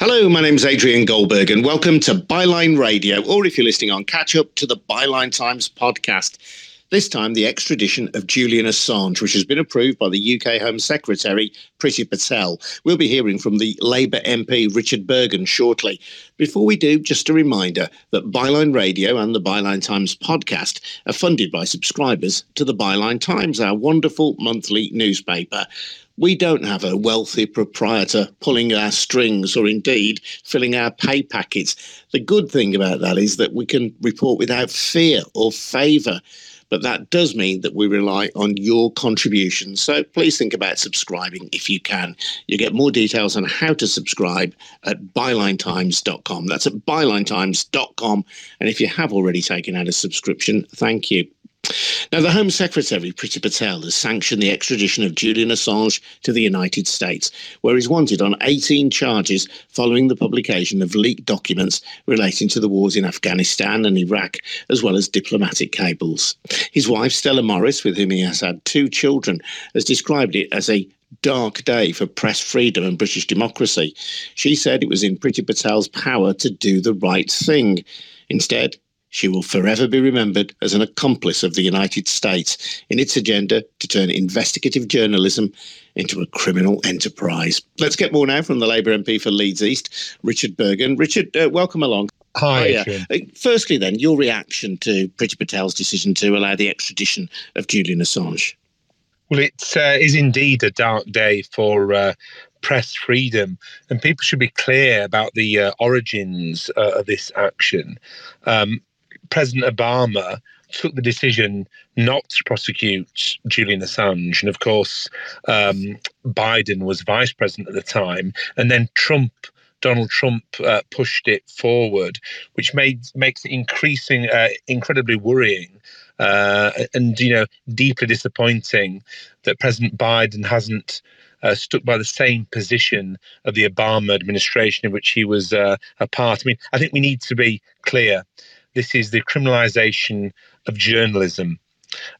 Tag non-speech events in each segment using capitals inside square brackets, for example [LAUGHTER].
Hello, my name is Adrian Goldberg, and welcome to Byline Radio, or if you're listening on catch up to the Byline Times podcast. This time, the extradition of Julian Assange, which has been approved by the UK Home Secretary, Priti Patel. We'll be hearing from the Labour MP, Richard Burgon, shortly. Before we do, just a reminder that Byline Radio and the Byline Times podcast are funded by subscribers to the Byline Times, our wonderful monthly newspaper we don't have a wealthy proprietor pulling our strings or indeed filling our pay packets. The good thing about that is that we can report without fear or favour. But that does mean that we rely on your contributions. So please think about subscribing if you can. You get more details on how to subscribe at bylinetimes.com. That's at bylinetimes.com. And if you have already taken out a subscription, thank you. Now, the Home Secretary, Priti Patel, has sanctioned the extradition of Julian Assange to the United States, where he's wanted on 18 charges following the publication of leaked documents relating to the wars in Afghanistan and Iraq, as well as diplomatic cables. His wife, Stella Moris, with whom he has had two children, has described it as a dark day for press freedom and British democracy. She said it was in Priti Patel's power to do the right thing. Instead, she will forever be remembered as an accomplice of the United States in its agenda to turn investigative journalism into a criminal enterprise. Let's get more now from the Labour MP for Leeds East, Richard Burgon. Richard, uh, welcome along. Hi. Uh, firstly, then, your reaction to Priti Patel's decision to allow the extradition of Julian Assange? Well, it uh, is indeed a dark day for uh, press freedom, and people should be clear about the uh, origins uh, of this action. Um, President Obama took the decision not to prosecute Julian Assange. And of course, um, Biden was vice president at the time. And then Trump. Donald Trump uh, pushed it forward, which made makes it increasing, uh, incredibly worrying, uh, and you know deeply disappointing that President Biden hasn't uh, stuck by the same position of the Obama administration in which he was uh, a part. I mean, I think we need to be clear. This is the criminalisation of journalism.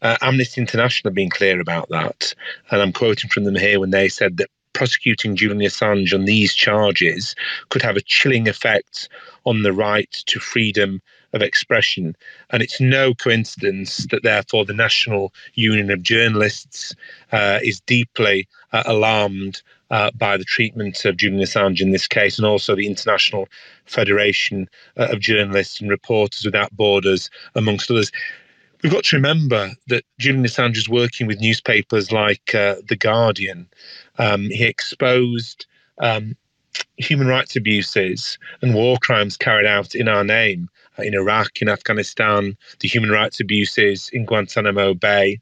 Uh, Amnesty International have been clear about that. And I'm quoting from them here when they said that prosecuting Julian Assange on these charges could have a chilling effect on the right to freedom of expression. And it's no coincidence that, therefore, the National Union of Journalists uh, is deeply uh, alarmed uh, by the treatment of Julian Assange in this case, and also the International Federation uh, of Journalists and Reporters Without Borders, amongst others. We've got to remember that Julian Assange is working with newspapers like uh, The Guardian. Um, he exposed um, human rights abuses and war crimes carried out in our name uh, in Iraq, in Afghanistan, the human rights abuses in Guantanamo Bay.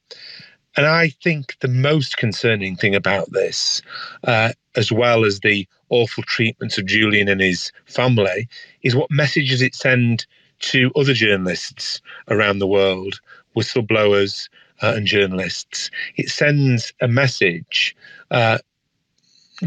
And I think the most concerning thing about this, uh, as well as the awful treatment of Julian and his family, is what messages it sends to other journalists around the world, whistleblowers uh, and journalists. It sends a message. Uh,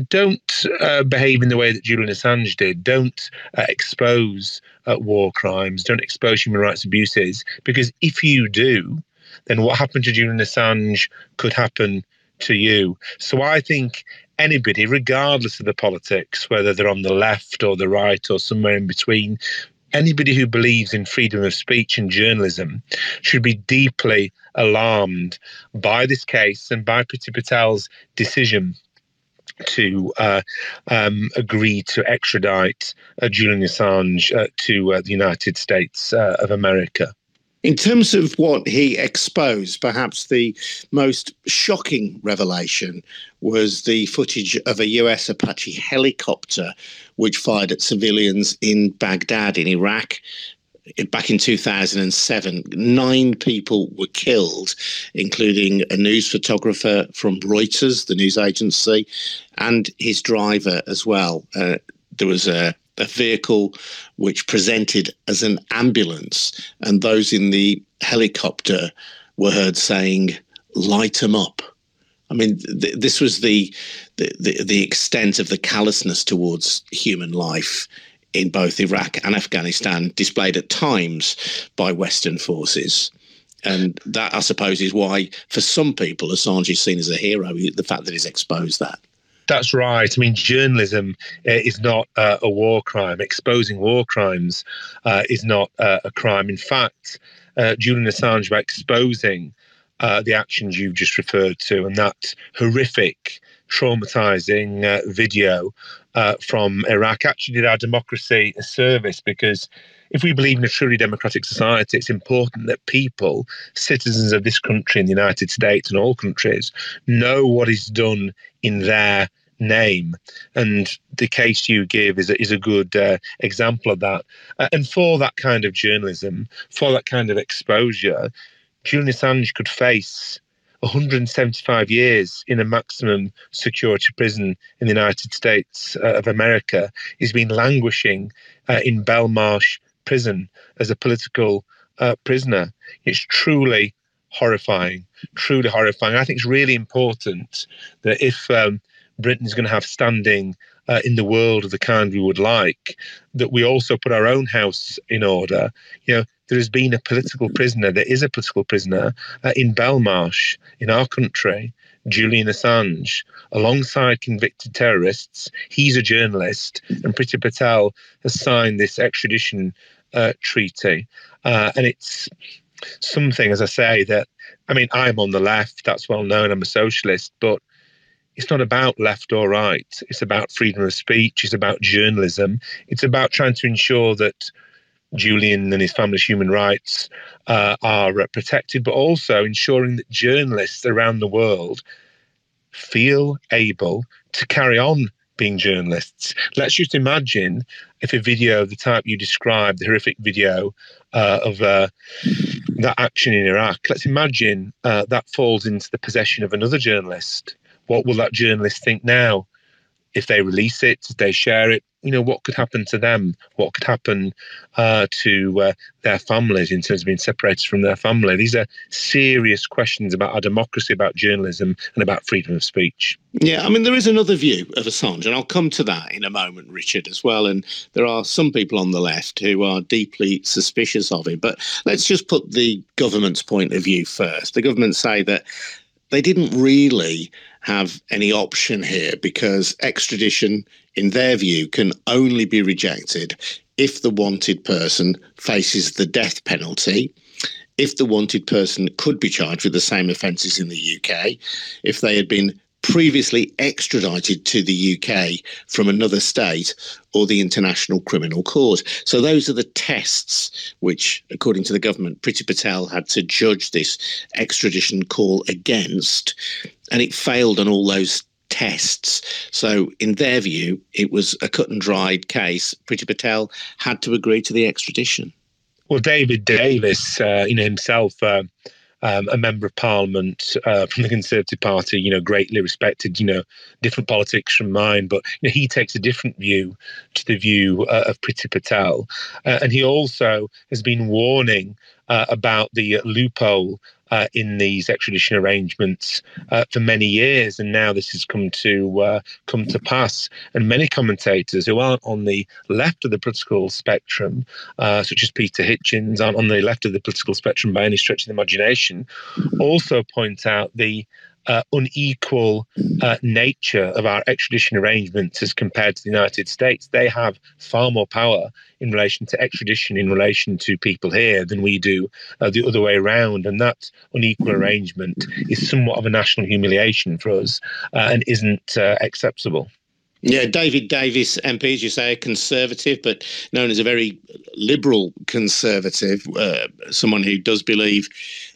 don't uh, behave in the way that Julian Assange did. Don't uh, expose uh, war crimes. Don't expose human rights abuses. Because if you do, then what happened to Julian Assange could happen to you. So I think anybody, regardless of the politics, whether they're on the left or the right or somewhere in between, anybody who believes in freedom of speech and journalism should be deeply alarmed by this case and by Priti Patel's decision to uh, um, agree to extradite uh, Julian Assange uh, to uh, the United States uh, of America. In terms of what he exposed, perhaps the most shocking revelation was the footage of a US Apache helicopter which fired at civilians in Baghdad in Iraq. Back in 2007, nine people were killed, including a news photographer from Reuters, the news agency, and his driver as well. Uh, there was a a vehicle which presented as an ambulance, and those in the helicopter were heard saying, "Light them up." I mean, th- this was the, the, the the extent of the callousness towards human life in both Iraq and Afghanistan, displayed at times by Western forces. And that, I suppose, is why, for some people, Assange is seen as a hero. The fact that he's exposed that. That's right. I mean, journalism uh, is not uh, a war crime. Exposing war crimes uh, is not uh, a crime. In fact, uh, Julian Assange, by exposing uh, the actions you've just referred to and that horrific, traumatizing video from Iraq, actually did our democracy a service because if we believe in a truly democratic society, it's important that people, citizens of this country and the United States and all countries, know what is done in their name. And the case you give is a, is a good uh, example of that. Uh, and for that kind of journalism, for that kind of exposure, Julian Assange could face 175 years in a maximum security prison in the United States uh, of America. He's been languishing uh, in Belmarsh prison as a political uh, prisoner. It's truly horrifying, truly horrifying. I think it's really important that if um, Britain is going to have standing uh, in the world of the kind we would like, that we also put our own house in order. You know, there has been a political prisoner, there is a political prisoner uh, in Belmarsh in our country, Julian Assange, alongside convicted terrorists. He's a journalist, and Priti Patel has signed this extradition uh, treaty. Uh, and it's something, as I say, that I mean, I'm on the left, that's well known, I'm a socialist, but it's not about left or right. It's about freedom of speech. It's about journalism. It's about trying to ensure that Julian and his family's human rights uh, are protected, but also ensuring that journalists around the world feel able to carry on being journalists. Let's just imagine if a video of the type you described, the horrific video uh, of uh, that action in Iraq, let's imagine uh, that falls into the possession of another journalist what will that journalist think now? If they release it, if they share it, you know, what could happen to them? What could happen uh, to uh, their families in terms of being separated from their family? These are serious questions about our democracy, about journalism, and about freedom of speech. Yeah, I mean, there is another view of Assange, and I'll come to that in a moment, Richard, as well. And there are some people on the left who are deeply suspicious of him. But let's just put the government's point of view first. The government say that they didn't really have any option here because extradition, in their view, can only be rejected if the wanted person faces the death penalty. If the wanted person could be charged with the same offences in the UK, if they had been previously extradited to the UK from another state or the International Criminal Court. So those are the tests which, according to the government, Priti Patel had to judge this extradition call against, and it failed on all those tests. So, in their view, it was a cut and dried case. Priti Patel had to agree to the extradition. Well, David Davis, uh, you know himself. Uh, um, a member of parliament uh, from the Conservative Party, you know, greatly respected, you know, different politics from mine, but you know, he takes a different view to the view uh, of Priti Patel. Uh, and he also has been warning uh, about the loophole uh, in these extradition arrangements uh, for many years, and now this has come to uh, come to pass. And many commentators who aren't on the left of the political spectrum, uh, such as Peter Hitchens, aren't on the left of the political spectrum by any stretch of the imagination, also point out the uh, unequal uh, nature of our extradition arrangements as compared to the United States. They have far more power in relation to extradition in relation to people here than we do uh, the other way around. And that unequal arrangement is somewhat of a national humiliation for us uh, and isn't uh, acceptable. Yeah, David Davis, MP, as you say, a conservative, but known as a very liberal conservative, uh, someone who does believe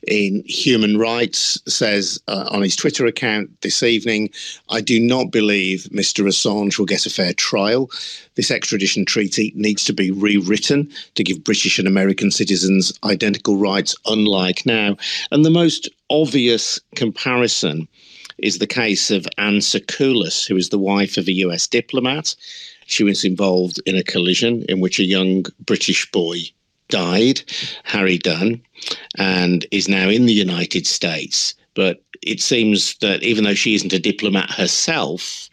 in human rights, says uh, on his Twitter account this evening, I do not believe Mr. Assange will get a fair trial. This extradition treaty needs to be rewritten to give British and American citizens identical rights, unlike now. And the most obvious comparison is the case of Anne Sacoolas, who is the wife of a US diplomat. She was involved in a collision in which a young British boy died, Harry Dunn, and is now in the United States. But it seems that even though she isn't a diplomat herself,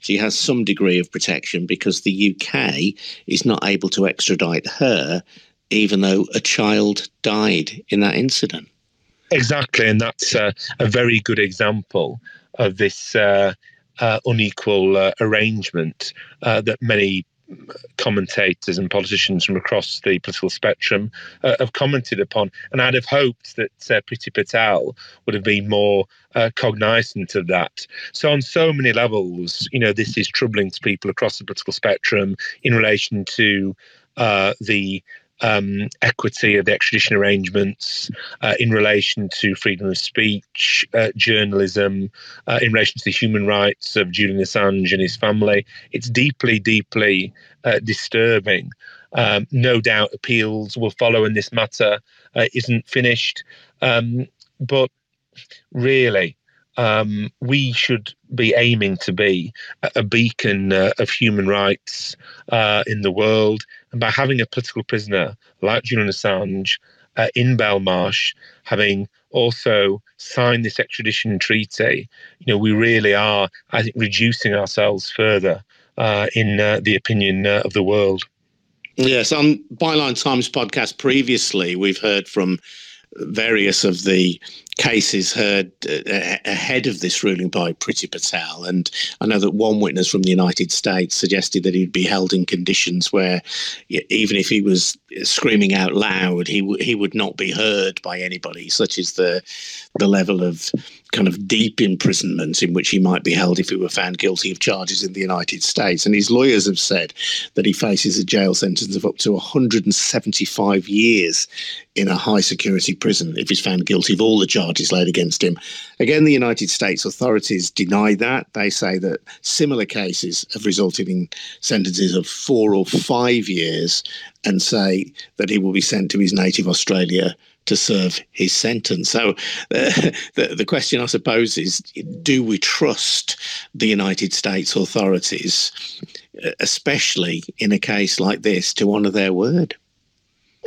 she has some degree of protection because the UK is not able to extradite her, even though a child died in that incident. Exactly, and that's uh, a very good example of this uh, uh, unequal uh, arrangement uh, that many commentators and politicians from across the political spectrum uh, have commented upon. And I'd have hoped that uh, Priti Patel would have been more cognizant of that. So, on so many levels, you know, this is troubling to people across the political spectrum in relation to the um, equity of the extradition arrangements uh, in relation to freedom of speech, uh, journalism, uh, in relation to the human rights of Julian Assange and his family. It's deeply, deeply uh, disturbing. Um, no doubt appeals will follow and this matter uh, isn't finished. Um, but really, um, we should be aiming to be a beacon uh, of human rights uh, in the world. And by having a political prisoner like Julian Assange uh, in Belmarsh, having also signed this extradition treaty, you know, we really are, I think, reducing ourselves further uh, in uh, the opinion uh, of the world. Yes, on Byline Times podcast previously, we've heard from various of the cases heard uh, ahead of this ruling by Priti Patel. And I know that one witness from the United States suggested that he'd be held in conditions where even if he was screaming out loud, he, w- he would not be heard by anybody, such as the, the level of kind of deep imprisonment in which he might be held if he were found guilty of charges in the United States. And his lawyers have said that he faces a jail sentence of up to 175 years in a high security prison if he's found guilty of all the charges laid against him. Again, the United States authorities deny that. They say that similar cases have resulted in sentences of four or five years and say that he will be sent to his native Australia to serve his sentence. So uh, [LAUGHS] the, the question, I suppose, is do we trust the United States authorities, especially in a case like this, to honour their word?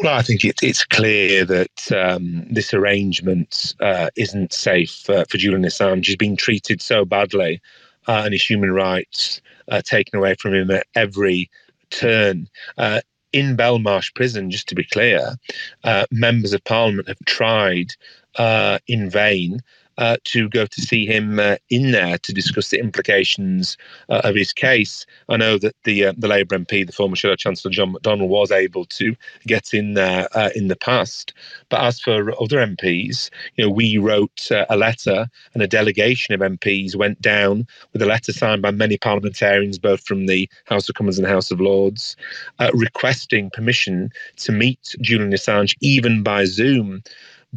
Well, I think it, it's clear that um, this arrangement uh, isn't safe uh, for Julian Assange. He's been treated so badly uh, and his human rights uh, taken away from him at every turn. Uh, in Belmarsh prison, just to be clear, uh, members of parliament have tried uh, in vain uh, to go to see him uh, in there to discuss the implications uh, of his case. I know that the uh, the Labour MP, the former Shadow Chancellor John McDonnell, was able to get in there uh, in the past. But as for other MPs, you know, we wrote uh, a letter, and a delegation of MPs went down with a letter signed by many parliamentarians, both from the House of Commons and the House of Lords, requesting permission to meet Julian Assange, even by Zoom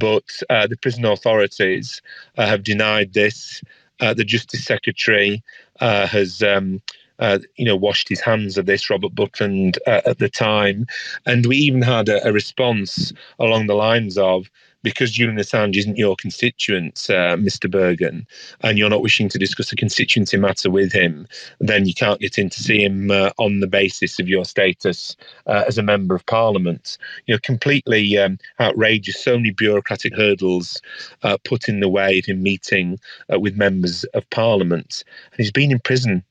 but uh, the prison authorities uh, have denied this. Uh, the Justice Secretary uh, has. Um, uh, you know, washed his hands of this, Robert Buckland, uh, at the time. And we even had a, a response along the lines of, because Julian Assange isn't your constituent, uh, Mr. Burgon, and you're not wishing to discuss a constituency matter with him, then you can't get in to see him uh, on the basis of your status uh, as a member of parliament. You know, completely um, outrageous. So many bureaucratic hurdles uh, put in the way of him meeting uh, with members of parliament. And he's been in prison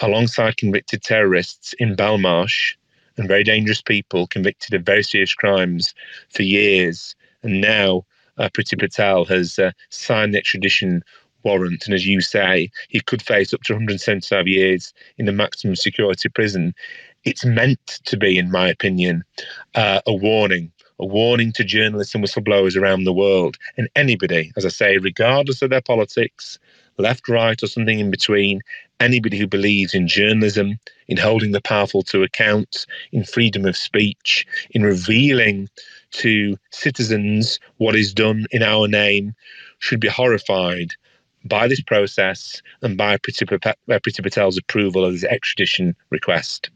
alongside convicted terrorists in Belmarsh and very dangerous people convicted of very serious crimes for years. And now uh, Priti Patel has uh, signed the extradition warrant. And as you say, he could face up to 175 years in a maximum security prison. It's meant to be, in my opinion, uh, a warning. A warning to journalists and whistleblowers around the world, and anybody, as I say, regardless of their politics, left, right, or something in between, anybody who believes in journalism, in holding the powerful to account, in freedom of speech, in revealing to citizens what is done in our name should be horrified by this process and by Priti Patel's approval of his extradition request.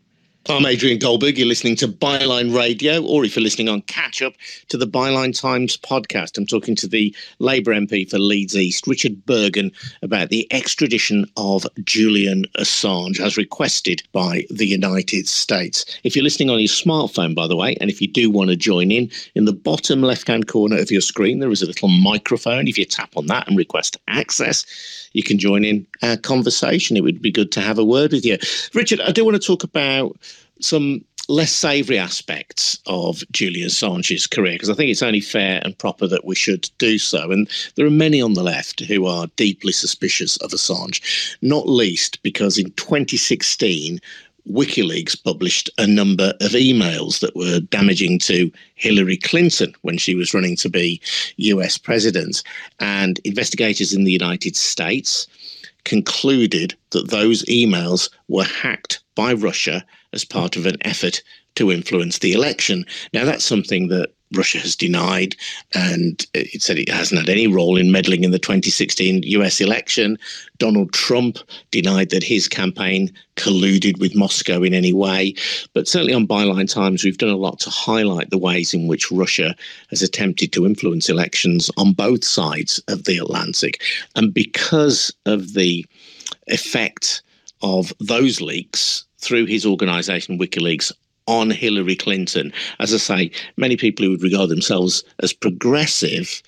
I'm Adrian Goldberg. You're listening to Byline Radio, or if you're listening on catch up to the Byline Times podcast, I'm talking to the Labour MP for Leeds East, Richard Burgon, about the extradition of Julian Assange as requested by the United States. If you're listening on your smartphone, by the way, and if you do want to join in, in the bottom left hand corner of your screen, there is a little microphone. If you tap on that and request access, you can join in our conversation. It would be good to have a word with you. Richard, I do want to talk about some less savoury aspects of Julian Assange's career because I think it's only fair and proper that we should do so. And there are many on the left who are deeply suspicious of Assange, not least because in 2016, WikiLeaks published a number of emails that were damaging to Hillary Clinton when she was running to be US president. And investigators in the United States concluded that those emails were hacked by Russia as part of an effort to influence the election. Now, that's something that Russia has denied, and it said it hasn't had any role in meddling in the 2016 US election. Donald Trump denied that his campaign colluded with Moscow in any way. But certainly on Byline Times, we've done a lot to highlight the ways in which Russia has attempted to influence elections on both sides of the Atlantic. And because of the effect of those leaks through his organization, WikiLeaks, on Hillary Clinton. As I say, many people who would regard themselves as progressive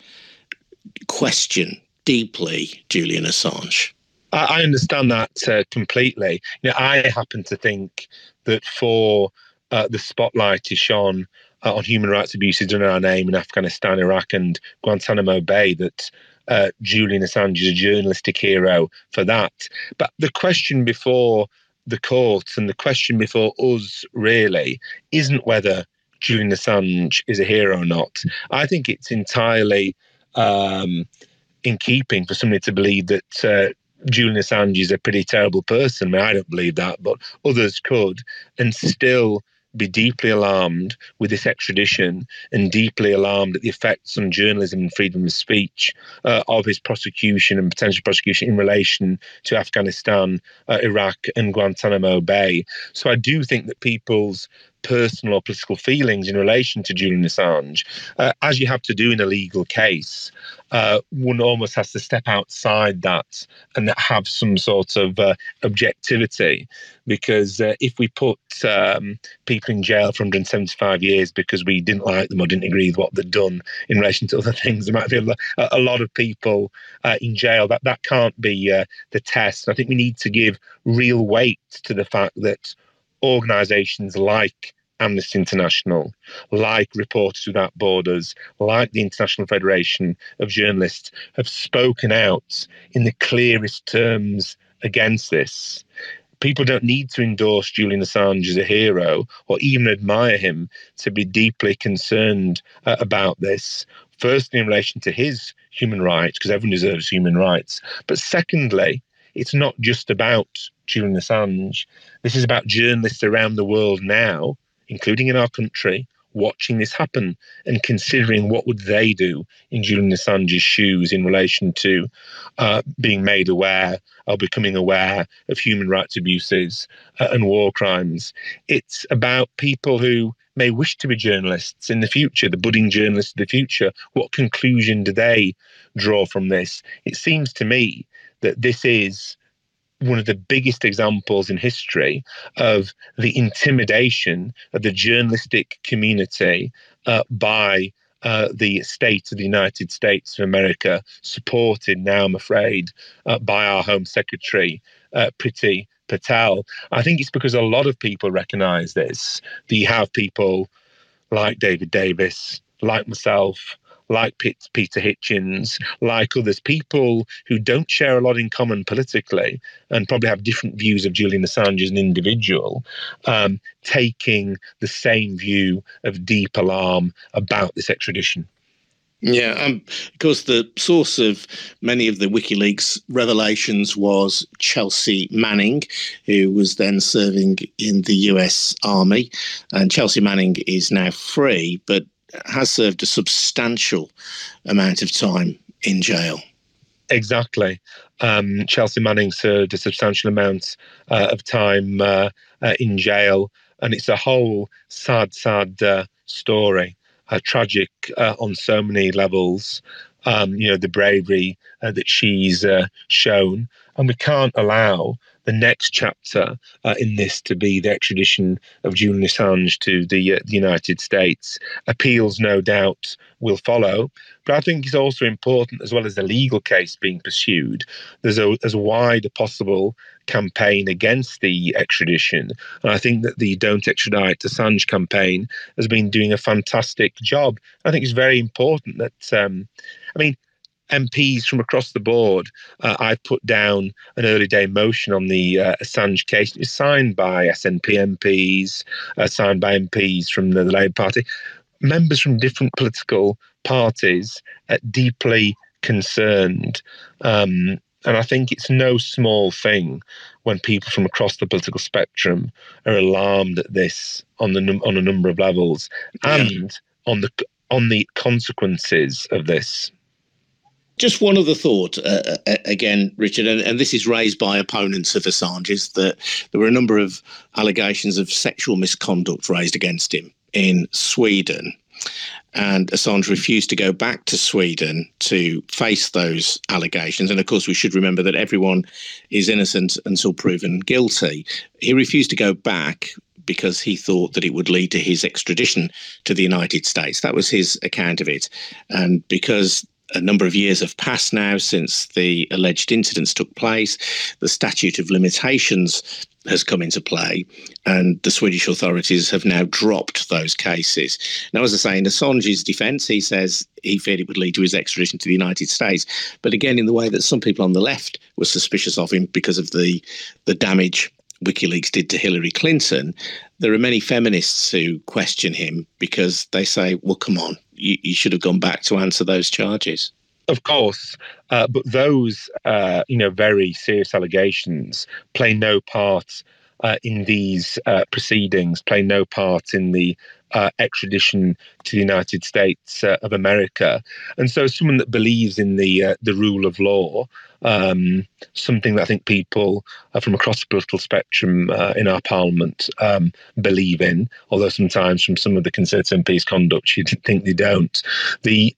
question deeply Julian Assange. I understand that uh, completely. You know, I happen to think that for uh, the spotlight is shone uh, on human rights abuses in our name in Afghanistan, Iraq, and Guantanamo Bay, that uh, Julian Assange is a journalistic hero for that. But the question before the courts and the question before us really isn't whether Julian Assange is a hero or not. I think it's entirely um, in keeping for somebody to believe that uh, Julian Assange is a pretty terrible person. I mean, I don't believe that, but others could, and still be deeply alarmed with this extradition and deeply alarmed at the effects on journalism and freedom of speech uh, of his prosecution and potential prosecution in relation to Afghanistan, uh, Iraq, and Guantanamo Bay. So I do think that people's personal or political feelings in relation to Julian Assange, uh, as you have to do in a legal case, uh, one almost has to step outside that and have some sort of uh, objectivity. Because uh, if we put um, people in jail for 175 years because we didn't like them or didn't agree with what they'd done in relation to other [LAUGHS] things, there might be a, a lot of people uh, in jail. That that can't be uh, the test. I think we need to give real weight to the fact that organisations like Amnesty International, like Reporters Without Borders, like the International Federation of Journalists, have spoken out in the clearest terms against this. People don't need to endorse Julian Assange as a hero or even admire him to be deeply concerned uh, about this. Firstly, in relation to his human rights, because everyone deserves human rights. But secondly, it's not just about Julian Assange. This is about journalists around the world now, including in our country, watching this happen and considering what would they do in Julian Assange's shoes in relation to uh, being made aware or becoming aware of human rights abuses uh, and war crimes. It's about people who may wish to be journalists in the future, the budding journalists of the future. What conclusion do they draw from this? It seems to me that this is one of the biggest examples in history of the intimidation of the journalistic community uh, by uh, the state of the United States of America, supported now, I'm afraid, uh, by our Home Secretary, uh, Priti Patel. I think it's because a lot of people recognize this. That you have people like David Davis, like myself, like Peter Hitchens, like others, people who don't share a lot in common politically and probably have different views of Julian Assange as an individual, um, taking the same view of deep alarm about this extradition. Yeah, um, of course, the source of many of the WikiLeaks revelations was Chelsea Manning, who was then serving in the US Army. And Chelsea Manning is now free, but has served a substantial amount of time in jail. Exactly. Um, Chelsea Manning served a substantial amount uh, of time uh, uh, in jail, and it's a whole sad, sad uh, story, uh, tragic uh, on so many levels. Um, you know, the bravery that she's shown, and we can't allow the next chapter uh, in this to be the extradition of Julian Assange to the, uh, the United States. Appeals, no doubt, will follow. But I think it's also important, as well as the legal case being pursued, there's a, wide a possible campaign against the extradition. And I think that the Don't Extradite Assange campaign has been doing a fantastic job. I think it's very important that, um, I mean, MPs from across the board, uh, I put down an early day motion on the uh, Assange case. It was signed by SNP MPs, uh, signed by MPs from the, the Labour Party, members from different political parties, uh, deeply concerned. Um, and I think it's no small thing when people from across the political spectrum are alarmed at this on the num- on a number of levels and yeah. on the on the consequences of this. Just one other thought, uh, uh, again, Richard, and, and, this is raised by opponents of Assange, is that there were a number of allegations of sexual misconduct raised against him in Sweden. And Assange refused to go back to Sweden to face those allegations. And of course, we should remember that everyone is innocent until proven guilty. He refused to go back because he thought that it would lead to his extradition to the United States. That was his account of it. And because a number of years have passed now since the alleged incidents took place. The statute of limitations has come into play, and the Swedish authorities have now dropped those cases. Now, as I say, in Assange's defence, he says he feared it would lead to his extradition to the United States. But again, in the way that some people on the left were suspicious of him because of the the damage WikiLeaks did to Hillary Clinton, there are many feminists who question him because they say, well, come on, you, you should have gone back to answer those charges. Of course, uh, but those, uh, you know, very serious allegations play no part uh, in these uh, proceedings, play no part in the uh, extradition to the United States uh, of America. And so, someone that believes in the uh, the rule of law, um, something that I think people uh, from across the political spectrum in our Parliament um, believe in, although sometimes from some of the Conservative MPs' conduct, you think they don't. The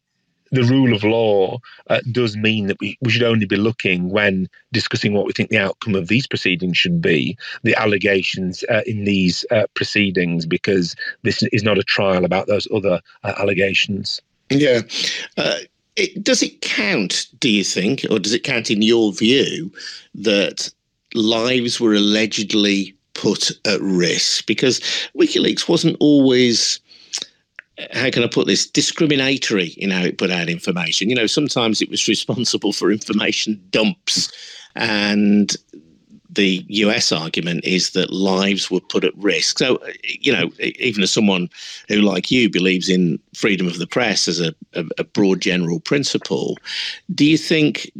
the rule of law uh, does mean that we, we should only be looking when discussing what we think the outcome of these proceedings should be, the allegations uh, in these uh, proceedings, because this is not a trial about those other uh, allegations. Yeah. Uh, it, does it count, do you think, or does it count in your view that lives were allegedly put at risk? Because WikiLeaks wasn't always how can I put this, discriminatory in how it put out information. You know, sometimes it was [LAUGHS] responsible for information dumps. And the US argument is that lives were put at risk. So, you know, even as someone who, like you, believes in freedom of the press as a, a, broad general principle, do you think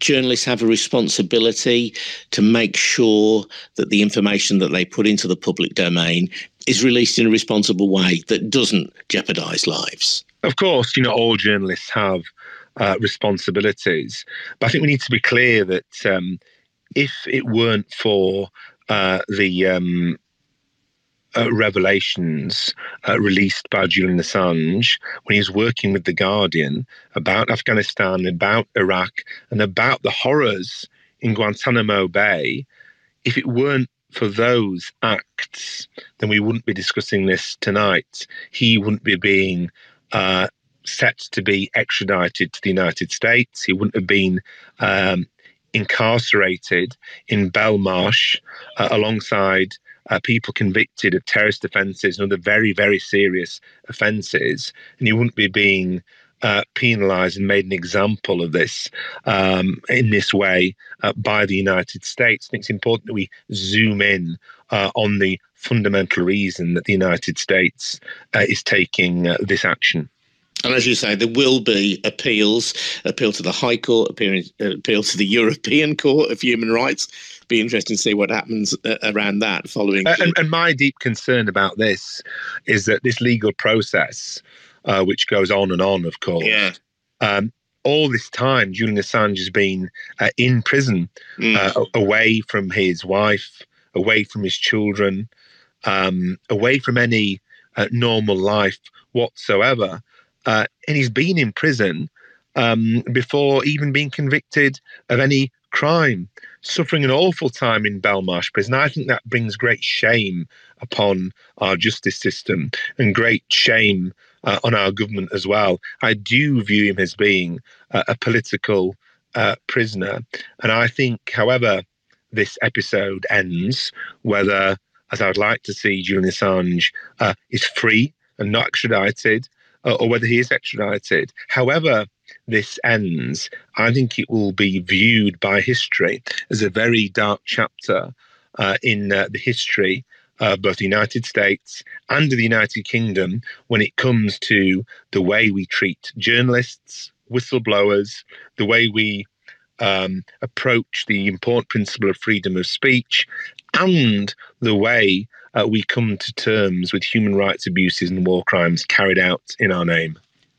journalists have a responsibility to make sure that the information that they put into the public domain is released in a responsible way that doesn't jeopardize lives. Of course, you know, all journalists have uh, responsibilities, but I think we need to be clear that um, if it weren't for uh, the um, uh, revelations uh, released by Julian Assange when he was working with The Guardian about Afghanistan, about Iraq, and about the horrors in Guantanamo Bay, if it weren't for those acts, then we wouldn't be discussing this tonight. He wouldn't be being uh, set to be extradited to the United States. He wouldn't have been um, incarcerated in Belmarsh uh, alongside uh, people convicted of terrorist offences and other very, very serious offences. And you wouldn't be being uh, penalised and made an example of this um, in this way uh, by the United States. I think it's important that we zoom in uh, on the fundamental reason that the United States uh, is taking uh, this action. And as you say, there will be appeals, appeal to the High Court, appeal, appeal to the European Court of Human Rights. Be interesting to see what happens uh, around that following. And, and, my deep concern about this is that this legal process uh, which goes on and on, of course. Yeah. Um, all this time, Julian Assange has been uh, in prison, mm. uh, away from his wife, away from his children, um, away from any uh, normal life whatsoever. Uh, and he's been in prison um, before even being convicted of any crime. Suffering an awful time in Belmarsh prison. I think that brings great shame upon our justice system and great shame uh, on our government as well. I do view him as being uh, a political uh, prisoner. And I think, however, this episode ends, whether, as I would like to see, Julian Assange uh, is free and not extradited, uh, or whether he is extradited, however this ends, I think it will be viewed by history as a very dark chapter uh, in uh, the history of both the United States and the United Kingdom when it comes to the way we treat journalists, whistleblowers, the way we um, approach the important principle of freedom of speech, and the way uh, we come to terms with human rights abuses and war crimes carried out in our name.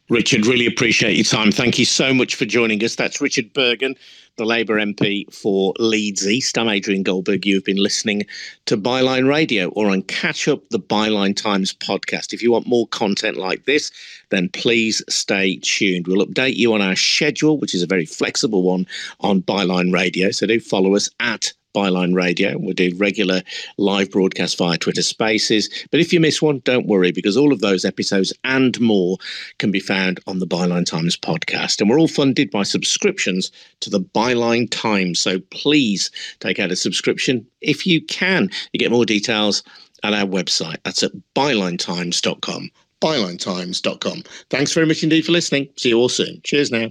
Richard, really appreciate your time. Thank you so much for joining us. That's Richard Burgon, the Labour MP for Leeds East. I'm Adrian Goldberg. You've been listening to Byline Radio or on Catch Up the Byline Times podcast. If you want more content like this, then please stay tuned. We'll update you on our schedule, which is a very flexible one on Byline Radio. So do follow us at Byline Radio. We do regular live broadcasts via Twitter Spaces. But if you miss one, don't worry, because all of those episodes and more can be found on the Byline Times podcast. And we're all funded by subscriptions to the Byline Times. So please take out a subscription if you can. You get more details at our website. That's at bylinetimes.com. Bylinetimes.com. Thanks very much indeed for listening. See you all soon. Cheers now.